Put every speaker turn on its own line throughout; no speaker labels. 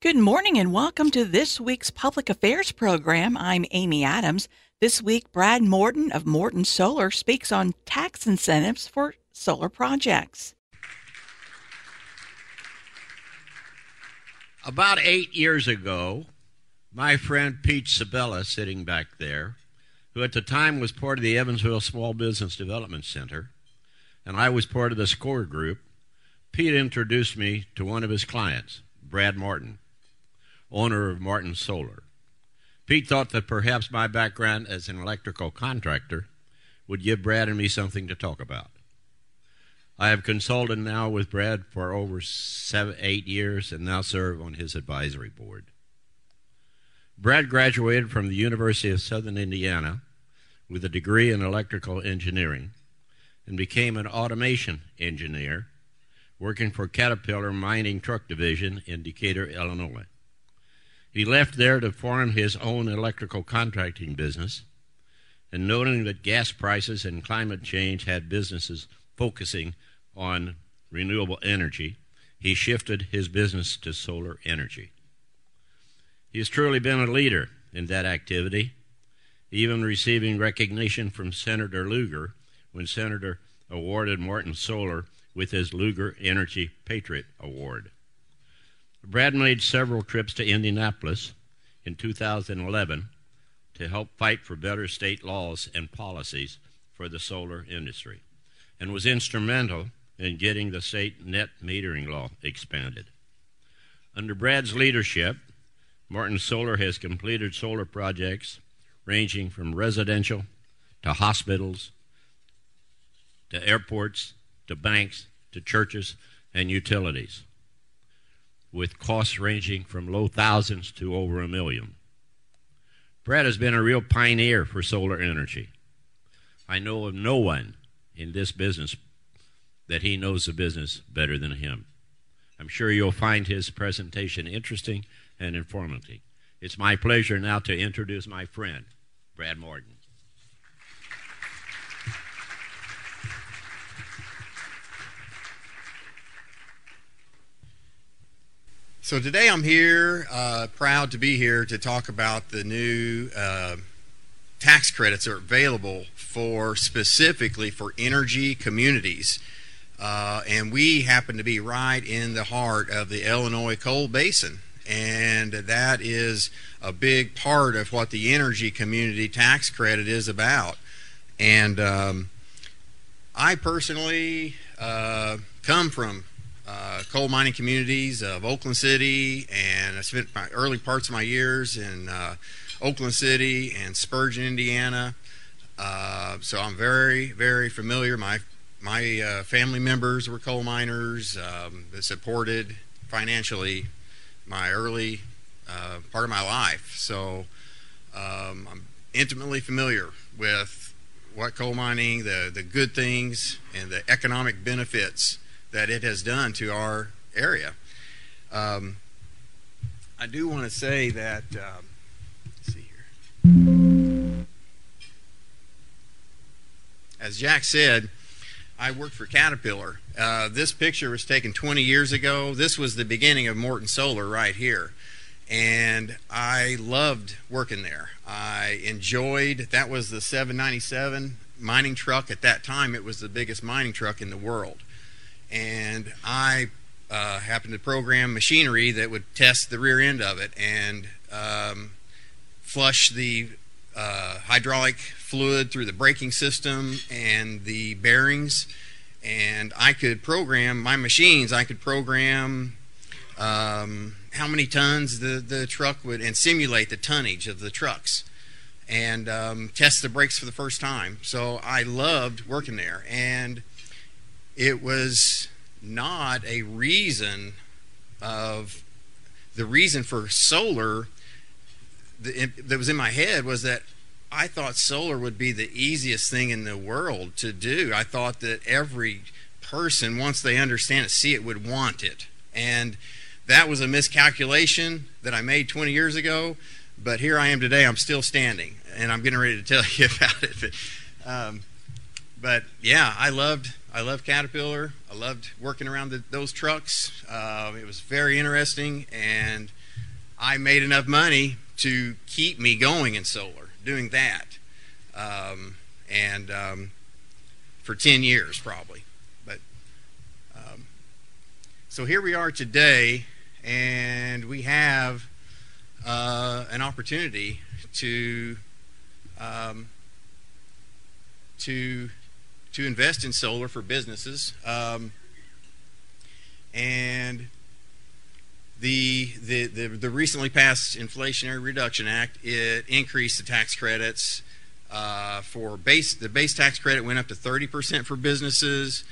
Good morning and welcome to this week's Public Affairs program. I'm Amy Adams. This week, Brad Morton of Morton Solar speaks on tax incentives for solar projects.
About eight years ago, my friend Pete Sabella, sitting back there, who at the time was part of the Evansville Small Business Development Center, and I was part of the SCORE group, Pete introduced me to one of his clients, Brad Morton owner of Morton Solar. Pete thought that perhaps my background as an electrical contractor would give Brad and me something to talk about. I have consulted now with Brad for over seven, eight years and now serve on his advisory board. Brad graduated from the University of Southern Indiana with a degree in electrical engineering and became an automation engineer working for Caterpillar Mining Truck Division in Decatur, Illinois. He left there to form his own electrical contracting business, and noting that gas prices and climate change had businesses focusing on renewable energy, he shifted his business to solar energy. He has truly been a leader in that activity, even receiving recognition from Senator Lugar when Senator awarded Morton Solar with his Lugar Energy Patriot Award. Brad made several trips to Indianapolis in 2011 to help fight for better state laws and policies for the solar industry and was instrumental in getting the state net metering law expanded. Under Brad's leadership, Morton Solar has completed solar projects ranging from residential to hospitals to airports to banks to churches and utilities with costs ranging from low thousands to over a million. Brad has been a real pioneer for solar energy. I know of no one in this business that he knows the business better than him. I'm sure you'll find his presentation interesting and informative. It's my pleasure now to introduce my friend, Brad Morton.
So today I'm here, uh, proud to be here to talk about the new uh, tax credits that are available for specifically for energy communities. Uh, and we happen to be right in the heart of the Illinois coal basin. And that is a big part of what the energy community tax credit is about. And um, I personally uh, come from uh, coal mining communities of Oakland City, and I spent my early parts of my years in uh, Oakland City and Spurgeon, Indiana. Uh, so I'm very, very familiar. My my uh, family members were coal miners um, that supported financially my early uh, part of my life. So um, I'm intimately familiar with what coal mining, the the good things, and the economic benefits that it has done to our area. Um, I do want to say that. Um, see here. As Jack said, I worked for Caterpillar. Uh, this picture was taken 20 years ago. This was the beginning of Morton Solar right here. And I loved working there. I enjoyed, that was the 797 mining truck. At that time, it was the biggest mining truck in the world and I uh, happened to program machinery that would test the rear end of it and um, flush the uh, hydraulic fluid through the braking system and the bearings. And I could program my machines. I could program um, how many tons the, the truck would and simulate the tonnage of the trucks and um, test the brakes for the first time. So I loved working there. And it was not a reason of the reason for solar that was in my head was that I thought solar would be the easiest thing in the world to do. I thought that every person, once they understand it, see it, would want it. And that was a miscalculation that I made 20 years ago. But here I am today. I'm still standing, and I'm getting ready to tell you about it. But, um, but yeah, I loved I loved Caterpillar. I loved working around the, those trucks. Uh, it was very interesting, and I made enough money to keep me going in solar, doing that, um, and um, for 10 years probably. But um, so here we are today, and we have uh, an opportunity to um, to to invest in solar for businesses, um, and the, the the the recently passed Inflationary Reduction Act it increased the tax credits uh, for base the base tax credit went up to 30% for businesses.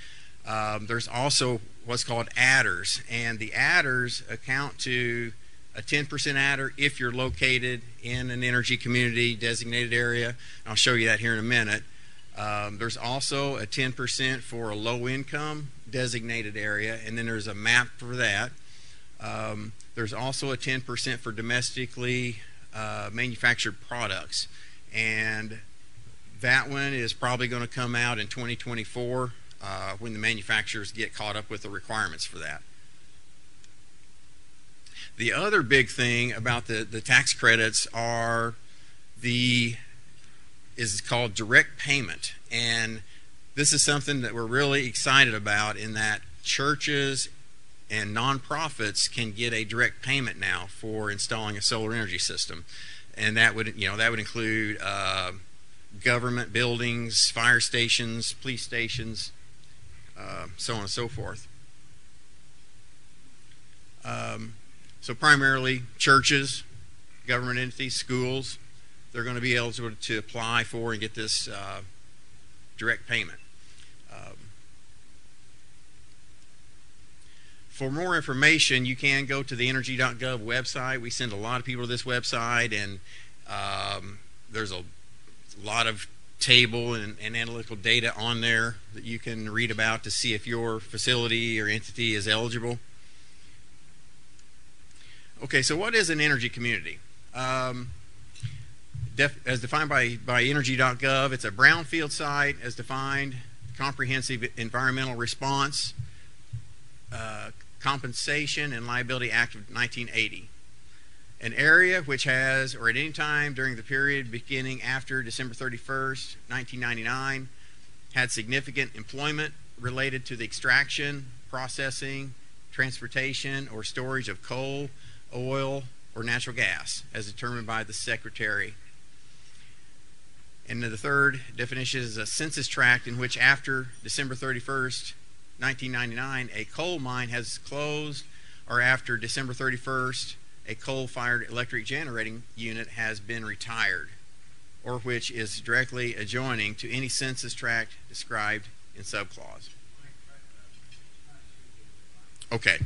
Um, there's also what's called adders, and the adders account to a 10% adder if you're located in an energy community designated area. I'll show you that here in a minute. Um, there's also a 10% for a low income designated area, and then there's a map for that. Um, there's also a 10% for domestically uh, manufactured products, and that one is probably going to come out in 2024 uh, when the manufacturers get caught up with the requirements for that. The other big thing about the, the tax credits are the is called direct payment. And this is something that we're really excited about in that churches and nonprofits can get a direct payment now for installing a solar energy system. And that would, you know, that would include uh, government buildings, fire stations, police stations, uh, so on and so forth. Um, so primarily churches, government entities, schools, they're going to be eligible to, apply for and get this uh, direct payment. Um, for more information, you can go to the energy.gov website. We send a lot of people to this website, and um, there's a lot of table and, and, analytical data on there that you can read about to see if your facility or entity is eligible. Okay, so what is an energy community? Um, def, as defined by, by energy.gov. It's a brownfield site as defined, comprehensive environmental response, uh, compensation and liability act of 1980. An area which has, or at any time during the period beginning after December 31st, 1999, had significant employment related to the extraction, processing, transportation, or storage of coal, oil, or natural gas, as determined by the Secretary and the third definition is a census tract in which, after December 31st, 1999, a coal mine has closed, or after December 31st, a coal fired electric generating unit has been retired, or which is directly adjoining to any census tract described in subclause. Okay.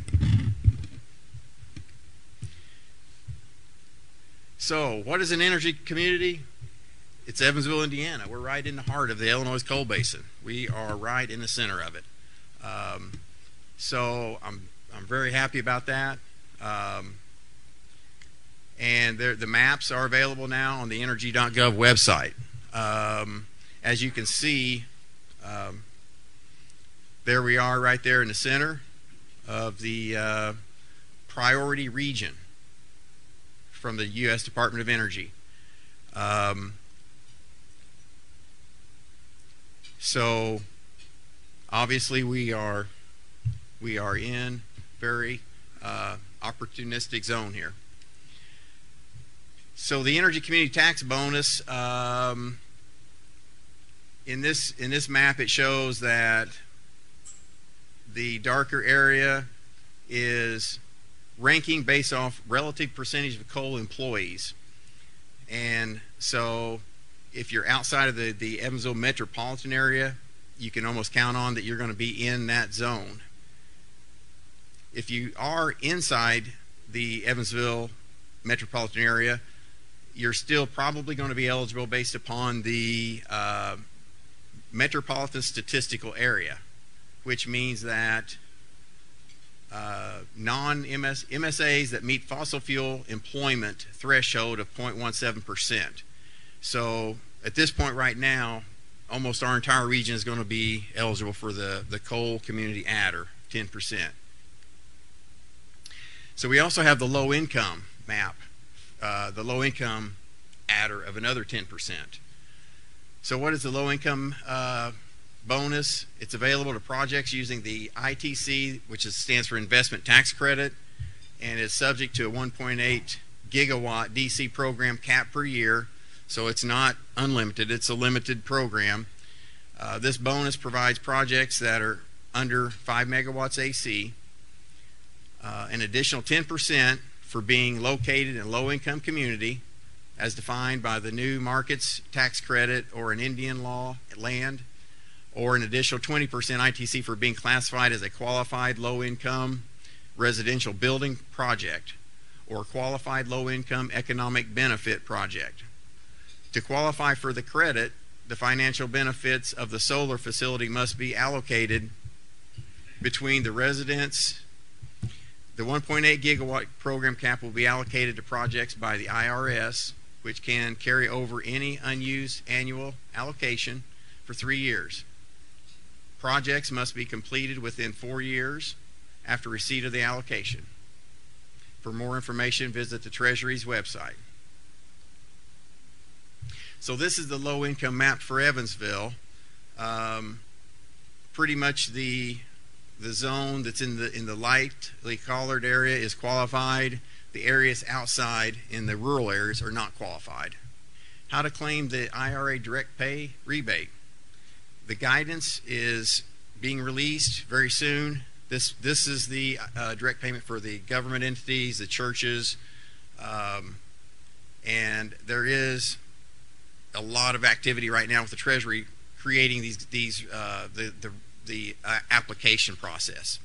So, what is an energy community? It's Evansville, Indiana. We're right in the heart of the Illinois coal basin. We are right in the center of it. Um, so I'm I'm very happy about that. Um, and the maps are available now on the energy.gov website. Um, as you can see, um, there we are right there in the center of the uh, priority region from the U.S. Department of Energy. Um, So obviously we are we are in very uh, opportunistic zone here. So the energy community tax bonus um, in this in this map it shows that the darker area is ranking based off relative percentage of coal employees. And so if you're outside of the, the Evansville metropolitan area, you can almost count on that you're going to be in that zone. If you are inside the Evansville metropolitan area, you're still probably going to be eligible based upon the uh, metropolitan statistical area, which means that uh, non MSAs that meet fossil fuel employment threshold of 0.17 percent so at this point right now, almost our entire region is going to be eligible for the, the coal community adder, 10%. So we also have the low income map, uh, the low income adder of another 10%. So, what is the low income uh, bonus? It's available to projects using the ITC, which is, stands for Investment Tax Credit, and is subject to a 1.8 gigawatt DC program cap per year. So, it's not unlimited, it's a limited program. Uh, this bonus provides projects that are under 5 megawatts AC, uh, an additional 10% for being located in a low income community as defined by the new markets tax credit or an Indian law land, or an additional 20% ITC for being classified as a qualified low income residential building project or qualified low income economic benefit project. To qualify for the credit, the financial benefits of the solar facility must be allocated between the residents. The 1.8 gigawatt program cap will be allocated to projects by the IRS, which can carry over any unused annual allocation for three years. Projects must be completed within four years after receipt of the allocation. For more information, visit the Treasury's website. So this is the low income map for Evansville. Um, pretty much the the zone that's in the in the lightly colored area is qualified. The areas outside in the rural areas are not qualified. How to claim the IRA direct pay rebate. The guidance is being released very soon. This this is the uh, direct payment for the government entities, the churches, um, and there is a lot of activity right now with the Treasury creating these these uh, the the, the uh, application process.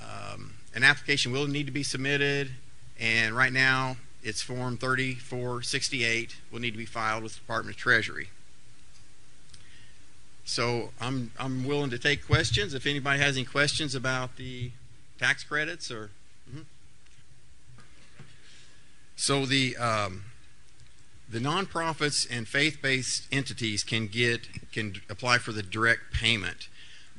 Um, an application will need to be submitted, and right now it's Form 3468 will need to be filed with the Department of Treasury. So I'm I'm willing to take questions if anybody has any questions about the tax credits or. Mm-hmm. So the um, the nonprofits and faith-based entities can get can apply for the direct payment,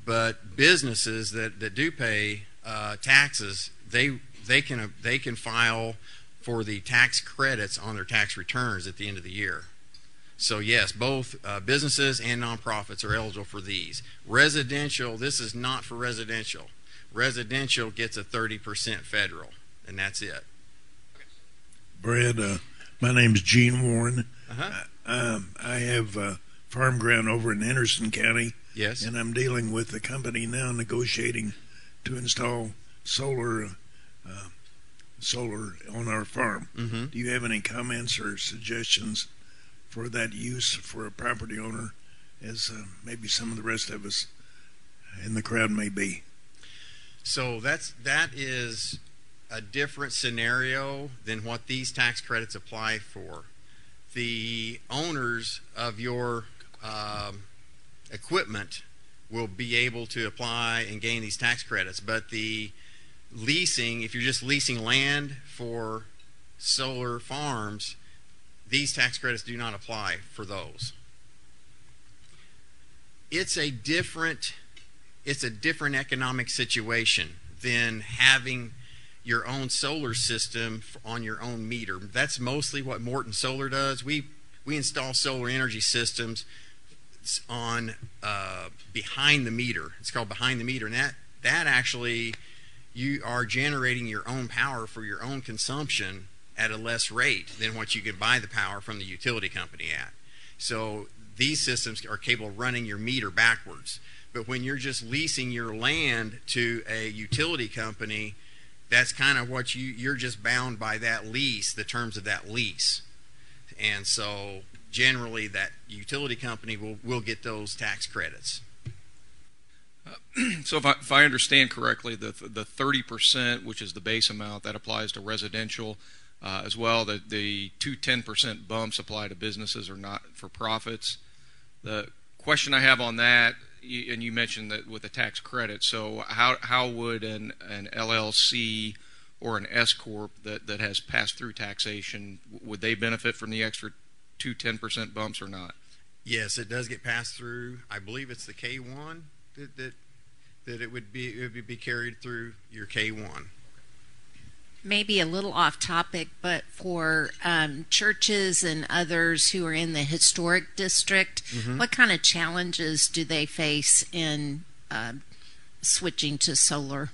but businesses that, that do pay uh, taxes they they can they can file for the tax credits on their tax returns at the end of the year. So yes, both uh, businesses and nonprofits are eligible for these. Residential, this is not for residential. Residential gets a 30% federal, and that's it.
Brad, uh, my name's Gene Warren.
Uh-huh.
Um, I have uh, farm ground over in Henderson County,
Yes.
and I'm dealing with a company now negotiating to install solar uh, solar on our farm.
Mm-hmm.
Do you have any comments or suggestions for that use for a property owner, as uh, maybe some of the rest of us in the crowd may be?
So that's that is a different scenario than what these tax credits apply for. The owners of your um, equipment will be able to apply and gain these tax credits, but the leasing, if you're just leasing land for solar farms, these tax credits do not apply for those. It's a different it's a different economic situation than having your own solar system on your own meter. That's mostly what Morton Solar does. We we install solar energy systems on uh, behind the meter. It's called behind the meter, and that that actually you are generating your own power for your own consumption at a less rate than what you can buy the power from the utility company at. So these systems are capable of running your meter backwards. But when you're just leasing your land to a utility company, that's kind of what you you're just bound by that lease, the terms of that lease. And so generally that utility company will will get those tax credits.
So if I, if I understand correctly, the the 30%, which is the base amount, that applies to residential uh, as well. The the two 10% bumps apply to businesses or not for profits. The question I have on that, and you mentioned that with the tax credit. So how how would an an LLC or an S corp that that has passed through taxation would they benefit from the extra two 10% bumps or not?
Yes, it does get passed through. I believe it's the K1 that that, that it would be it would be carried through your K1.
Maybe a little off topic, but for um, churches and others who are in the historic district, what kind of challenges do they face in uh, switching to solar?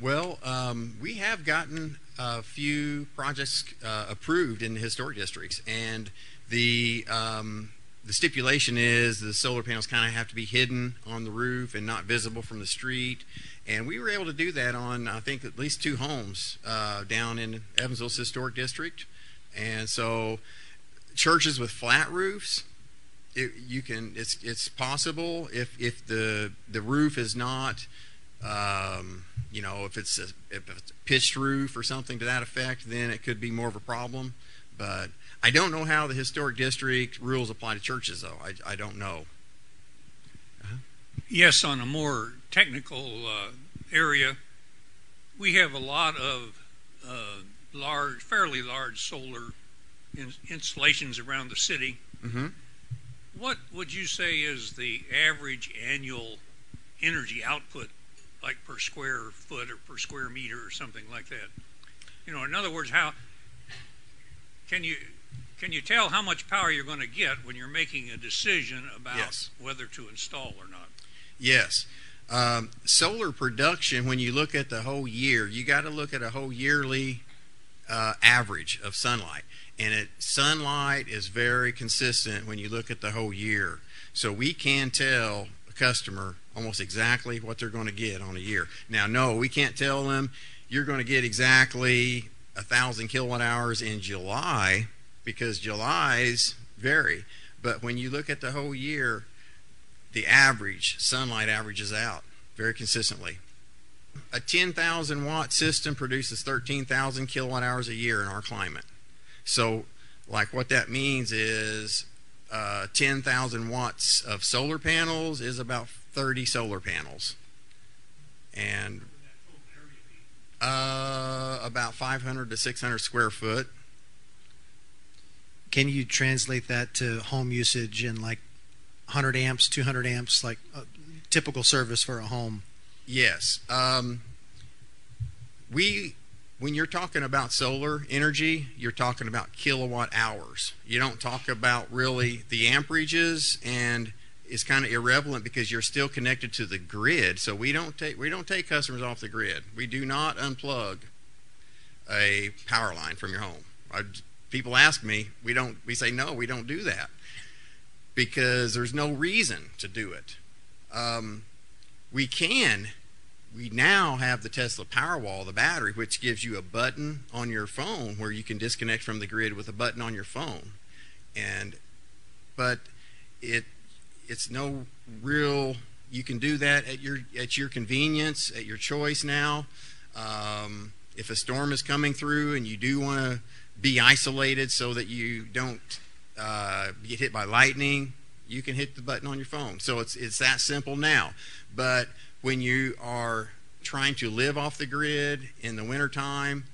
Well, um, we have gotten a few projects uh, approved in historic districts, and the um, the stipulation is the solar panels kind of have to be hidden on the roof and not visible from the street. And we were able to do that on, I think, at least two homes uh, down in Evansville's historic district. And so, churches with flat roofs, it, you can. It's it's possible if if the the roof is not um, you know, if it's, a, if it's a pitched roof or something to that effect, then it could be more of a problem. But I don't know how the historic district rules apply to churches, though. I, I don't know.
Yes, on a more technical uh, area, we have a lot of uh, large, fairly large solar in- installations around the city.
Mm-hmm.
What would you say is the average annual energy output, like per square foot or per square meter or something like that? You know, in other words, how can you can you tell how much power you're going to get when you're making a decision about
Yes.
whether to install or not?
Yes. Um, solar production, when you look at the whole year, you got to look at a whole yearly uh, average of sunlight. And it, sunlight is very consistent when you look at the whole year. So we can tell a customer almost exactly what they're going to get on a year. Now, no, we can't tell them you're going to get exactly a thousand kilowatt hours in July because July's vary. But when you look at the whole year, the average sunlight averages out very consistently. A 10,000 watt system produces 13,000 kilowatt hours a year in our climate. So, like what that means is uh, 10,000 watts of solar panels is about 30 solar panels. And uh, about 500 to 600 square foot.
Can you translate that to home usage in like 100 amps, 200 amps, like a typical service for a home?
Yes. Um, we, when you're talking about solar energy, you're talking about kilowatt hours. You don't talk about really the amperages, and it's kind of irrelevant because you're still connected to the grid. So we don't take we don't take customers off the grid. We do not unplug a power line from your home. I, people ask me, we don't. We say no, we don't do that because there's no reason to do it. Um, we can. We now have the Tesla Powerwall, the battery, which gives you a button on your phone where you can disconnect from the grid with a button on your phone, and but it it's no real. You can do that at your at your convenience, at your choice now. Um, if a storm is coming through and you do want to be isolated so that you don't uh, get hit by lightning, you can hit the button on your phone. So it's it's that simple now. But when you are trying to live off the grid in the wintertime,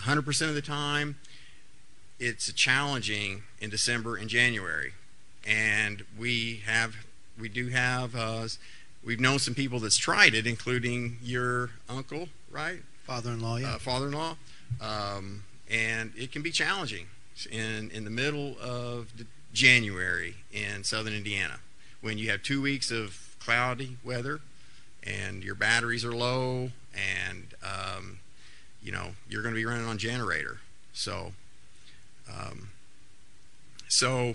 100% of the time, it's challenging in December and January. And we have we do have uh, we've known some people that's tried it, including your uncle, right?
Father-in-law, yeah.
uh, father-in-law, um, and it can be challenging in in the middle of January in southern Indiana when you have two weeks of cloudy weather and your batteries are low and um, you know you're going to be running on generator. So, um, so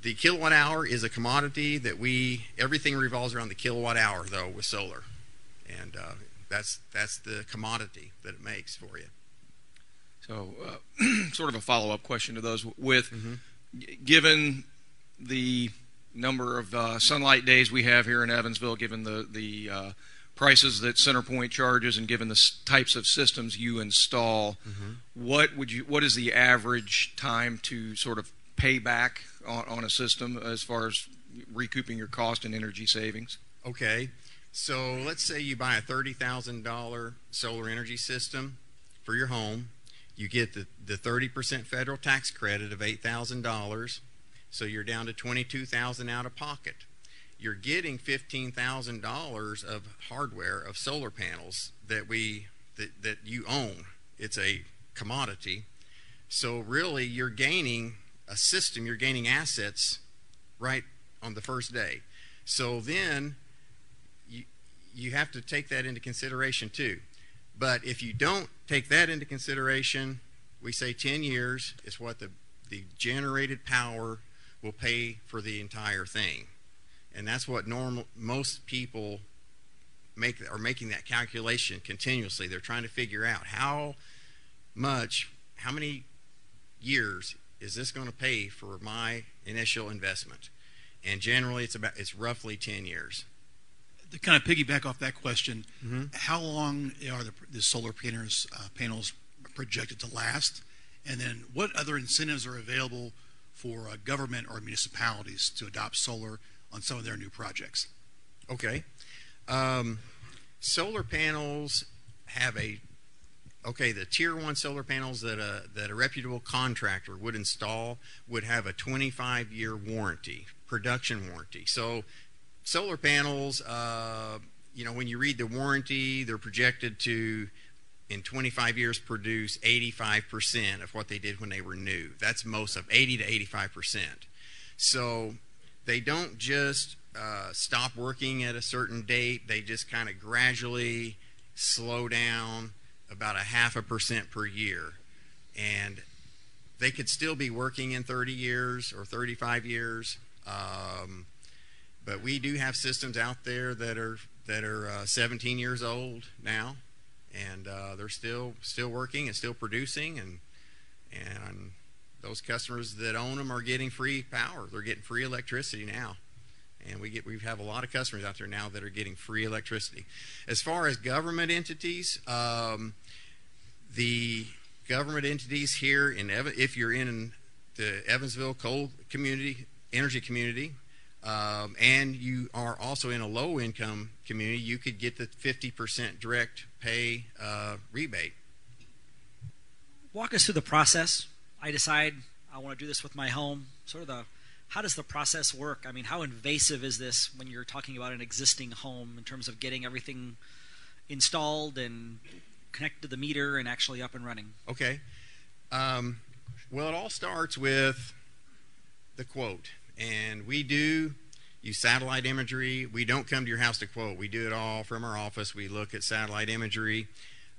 the kilowatt hour is a commodity that we everything revolves around the kilowatt hour though with solar, and uh, that's that's the commodity that it makes for you.
So, uh, sort of a follow up question to those with
Mhm.
g- given the number of uh, sunlight days we have here in Evansville, given the the uh, prices that CenterPoint charges, and given the s- types of systems you install, what would you what is the average time to sort of pay back on, on a system as far as recouping your cost and energy savings?
Okay, so let's say you buy a thirty thousand dollar solar energy system for your home. You get the the thirty percent federal tax credit of eight thousand dollars, so you're down to twenty two thousand out of pocket. You're getting fifteen thousand dollars of hardware of solar panels that we that, that you own. it's a commodity. So really, you're gaining a system, you're gaining assets right on the first day. So then you, you have to take that into consideration too. But if you don't take that into consideration, we say 10 years is what the, the generated power will pay for the entire thing. And that's what normal most people make are making that calculation continuously. They're trying to figure out how much, how many years is this going to pay for my initial investment? And generally, it's about it's roughly 10 years.
To kind of piggyback off that question,
Mhm.
how long are the, the solar panels, uh, panels projected to last? And then what other incentives are available for uh, government or municipalities to adopt solar on some of their new projects?
Okay. Um, solar panels have a okay. The tier one solar panels that a that a reputable contractor would install would have a 25 year warranty, production warranty. So, solar panels, uh, you know, when you read the warranty, they're projected to in 25 years produce 85% of what they did when they were new. That's most of 80 to 85%. So they don't just uh, stop working at a certain date, they just kind of gradually slow down about a half a percent per year. And they could still be working in 30 years or 35 years. Um, but we do have systems out there that are that are uh, 17 years old now, and uh, they're still still working and still producing, and and those customers that own them are getting free power. They're getting free electricity now, and we get we have a lot of customers out there now that are getting free electricity. As far as government entities, um, the government entities here in Evan, if you're in the Evansville coal community, energy community, um, and you are also in a low income community, you could get the 50% direct pay uh, rebate.
Walk us through the process. I decide I want to do this with my home. Sort of the how does the process work? I mean, how invasive is this when you're talking about an existing home in terms of getting everything installed and connected to the meter and actually up and running?
Okay. Um, well, it all starts with the quote. And we do use satellite imagery. We don't come to your house to quote. We do it all from our office. We look at satellite imagery.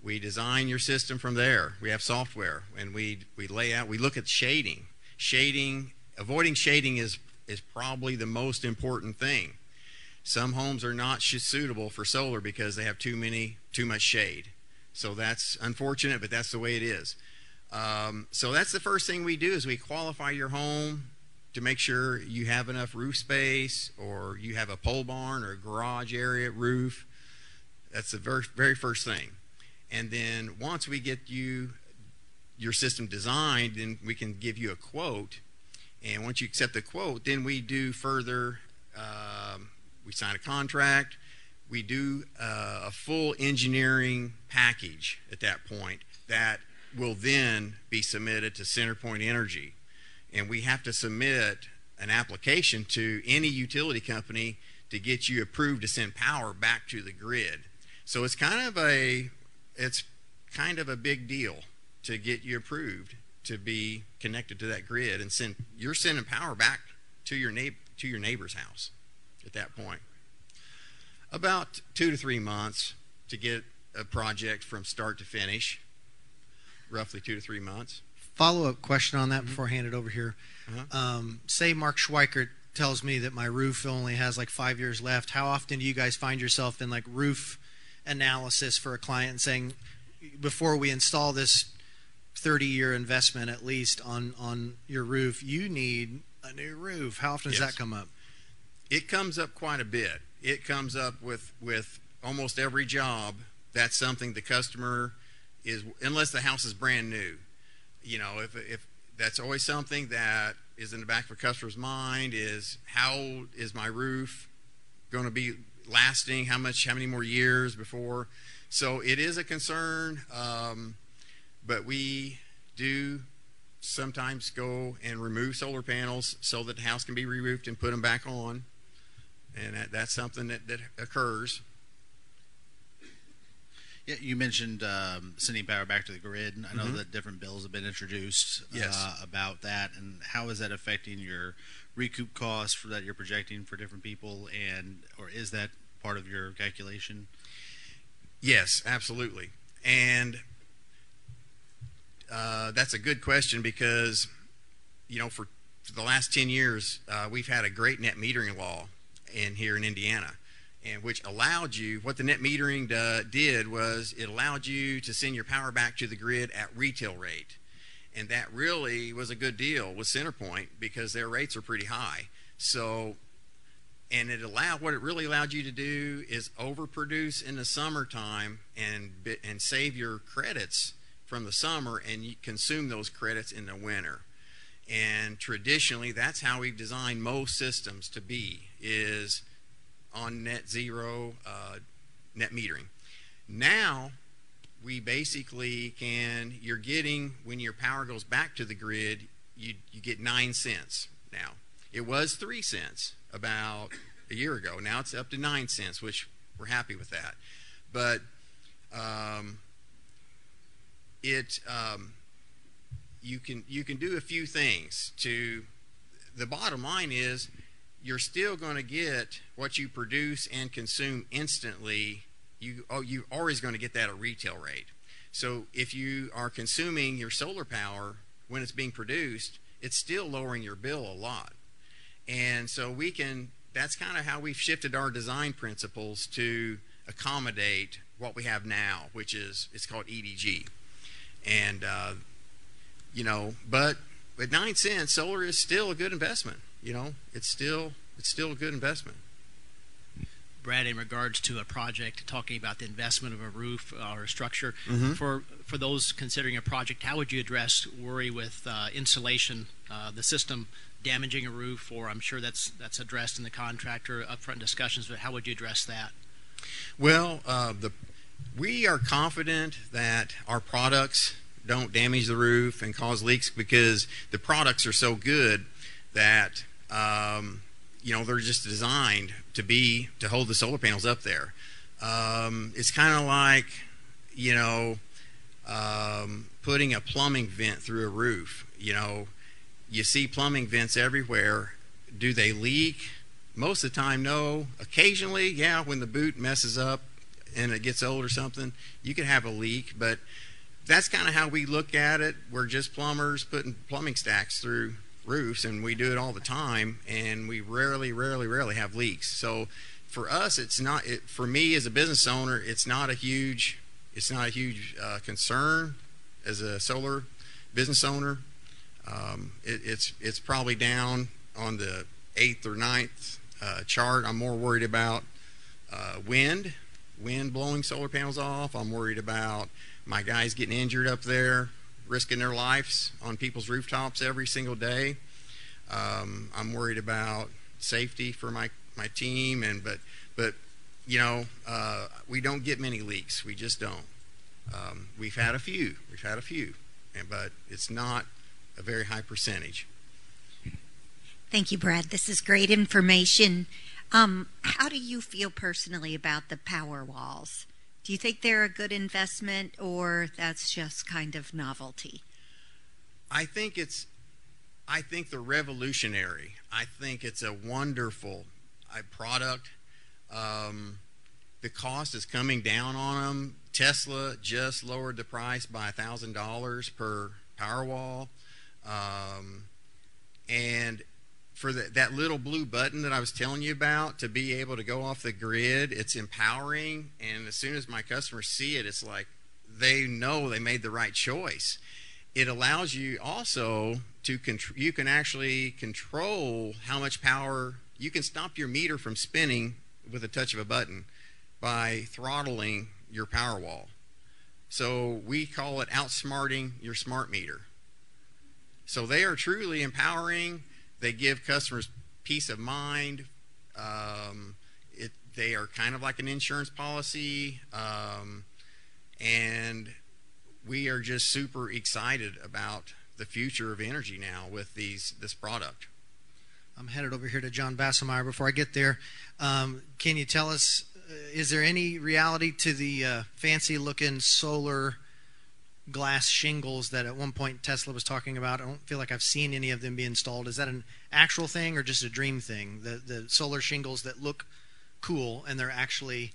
We design your system from there. We have software and we, we lay out, we look at shading. Shading, avoiding shading is, is probably the most important thing. Some homes are not suitable for solar because they have too many, too much shade. So that's unfortunate, but that's the way it is. Um, so that's the first thing we do is we qualify your home to make sure you have enough roof space or you have a pole barn or a garage area roof. That's the very, very first thing. And then once we get you your system designed, then we can give you a quote. And once you accept the quote, then we do further. Um, we sign a contract. We do uh, a full engineering package at that point that will then be submitted to CenterPoint Energy and we have to submit an application to any utility company to get you approved to send power back to the grid. So it's kind of a it's kind of a big deal to get you approved to be connected to that grid and send you're sending power back to your neighbor to your neighbor's house at that point. About 2 to 3 months to get a project from start to finish. Roughly 2 to 3 months.
Follow up question on that before I hand it over here.
Uh-huh.
Um, say Mark Schweikert tells me that my roof only has like five years left. How often do you guys find yourself in like roof analysis for a client saying, before we install this 30 year investment at least on, on your roof, you need a new roof? How often does
Yes.
that come up?
it comes up quite a bit. It comes up with with almost every job. That's something the customer is unless the house is brand new. You know, if if that's always something that is in the back of a customer's mind is how is my roof going to be lasting? How much? How many more years before? So it is a concern, um, but we do sometimes go and remove solar panels so that the house can be re-roofed and put them back on and that, that's something that, that occurs.
Yeah, you mentioned um, sending power back to the grid. I know that different bills have been introduced
Yes.
uh, about that, and how is that affecting your recoup costs for that you're projecting for different people, and or is that part of your calculation?
Yes, absolutely. And uh, that's a good question because, you know, for, for the last 10 years, uh, we've had a great net metering law in here in Indiana, and which allowed you, what the net metering did was it allowed you to send your power back to the grid at retail rate. And that really was a good deal with CenterPoint because their rates are pretty high. So and it allowed what it really allowed you to do is overproduce in the summertime and and save your credits from the summer and consume those credits in the winter and traditionally that's how we've designed most systems to be is on net zero uh, net metering. Now we basically can you're getting when your power goes back to the grid you you get nine cents now. It was three cents about a year ago. Now it's up to nine cents which we're happy with that. But um, it um, you can you can do a few things to the bottom line is you're still going to get what you produce and consume instantly. You oh you're always going to get that at a retail rate. So if you are consuming your solar power when it's being produced it's still lowering your bill a lot. And so we can that's kind of how we've shifted our design principles to accommodate what we have now which is it's called EDG and uh, you know but at nine cents solar is still a good investment you know it's still it's still a good investment
Brad, in regards to a project, talking about the investment of a roof or a structure,
Mhm.
for for those considering a project, how would you address worry with uh, insulation, uh, the system damaging a roof, or I'm sure that's that's addressed in the contractor upfront discussions, but how would you address that?
Well, uh, the we are confident that our products don't damage the roof and cause leaks because the products are so good that um, you know they're just designed to be to hold the solar panels up there. Um, it's kind of like you know um, putting a plumbing vent through a roof. You know, you see plumbing vents everywhere. Do they leak? Most of the time, no. Occasionally, yeah, when the boot messes up and it gets old or something, you can have a leak. But that's kind of how we look at it. We're just plumbers putting plumbing stacks through roofs, and we do it all the time, and we rarely, rarely, rarely have leaks. So for us, it's not. It, for me as a business owner, it's not a huge. It's not a huge uh, concern as a solar business owner. Um, it, it's it's probably down on the eighth or ninth uh, chart. I'm more worried about uh, wind, wind blowing solar panels off. I'm worried about my guys getting injured up there, risking their lives on people's rooftops every single day. Um, I'm worried about safety for my, my team, and but but you know uh, we don't get many leaks. We just don't. Um, we've had a few. We've had a few, and but it's not a very high percentage.
Thank you, Brad. This is great information. Um, how do you feel personally about the power walls? Do you think they're a good investment or that's just kind of novelty?
I think it's I think they're revolutionary. I think it's a wonderful uh, product. Um, the cost is coming down on them. Tesla just lowered the price by thousand dollars per Powerwall, um, and for the, that little blue button that I was telling you about to be able to go off the grid, it's empowering. And as soon as my customers see it, it's like they know they made the right choice. It allows you also to control. You can actually control how much power you can stop your meter from spinning with a touch of a button by throttling your power wall. So we call it outsmarting your smart meter. So they are truly empowering. They give customers peace of mind. Um, it, they are kind of like an insurance policy, um, and we are just super excited about the future of energy now with these this product.
I'm headed over here to John Bassemeyer. Before I get there, um, can you tell us is there any reality to the uh, fancy looking solar glass shingles that at one point Tesla was talking about? I don't feel like I've seen any of them be installed. Is that an actual thing or just a dream thing? The the solar shingles that look cool and they're actually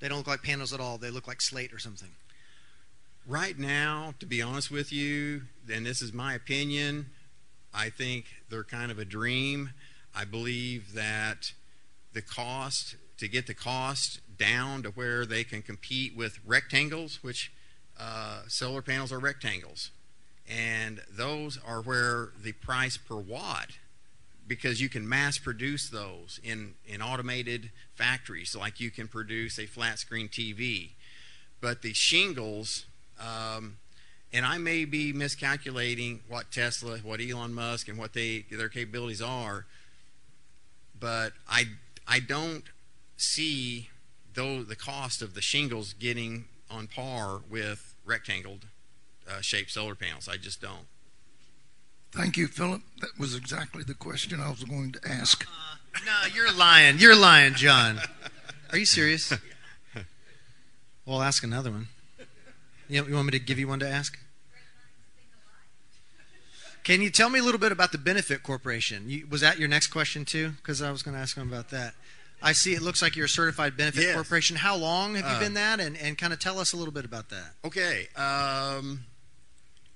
they don't look like panels at all. They look like slate or something.
Right now, to be honest with you, and this is my opinion, I think they're kind of a dream. I believe that the cost to get the cost down to where they can compete with rectangles, which uh, solar panels are rectangles, and those are where the price per watt, because you can mass produce those in in automated factories, like you can produce a flat screen TV, but the shingles. Um, and I may be miscalculating what Tesla, what Elon Musk, and what they their capabilities are, but I I don't see though the cost of the shingles getting on par with rectangle uh, shaped solar panels. I just don't.
Thank you, Philip. That was exactly the question I was going to ask.
Uh, no, you're lying. You're lying, John. Are you serious? Well, I'll ask another one. You, you want me to give you one to ask? Can you tell me a little bit about the Benefit Corporation? You, was that your next question too? Because I was going to ask him about that. I see it looks like you're a certified benefit
yes.
corporation. How long have you
uh,
been that? And, and kind of tell us a little bit about that.
Okay. Um,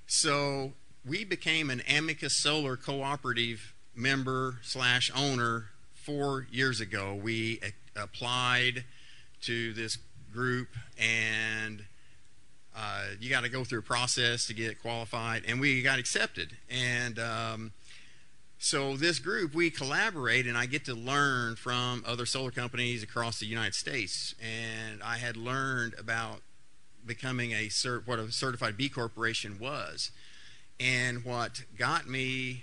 so we became an Amicus Solar cooperative member slash owner four years ago. We a- applied to this group and uh, you got to go through a process to get qualified, and we got accepted. And um, so this group, we collaborate, and I get to learn from other solar companies across the United States. And I had learned about becoming a cert, what a certified B corporation was, and what got me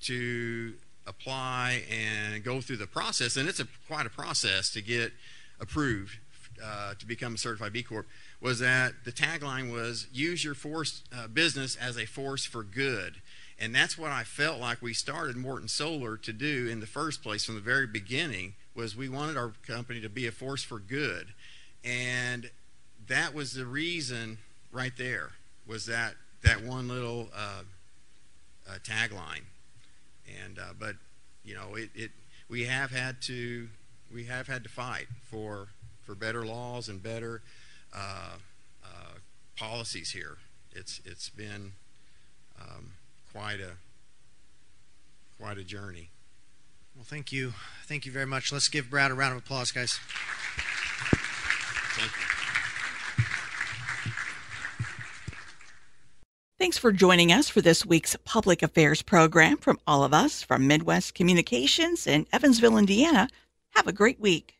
to apply and go through the process. And it's a quite a process to get approved uh, to become a certified B Corp was that the tagline was use your force uh, business as a force for good. And that's what I felt like we started Morton Solar to do in the first place from the very beginning was we wanted our company to be a force for good. And that was the reason right there was that that one little uh, uh, tagline. And uh, but you know it, it we have had to we have had to fight for for better laws and better uh, uh, policies here. It's it's been um, quite a quite a journey.
Well, thank you, thank you very much. Let's give Brad a round of applause, guys.
Thank you.
Thanks for joining us for this week's Public Affairs program from all of us from Midwest Communications in Evansville, Indiana. Have a great week.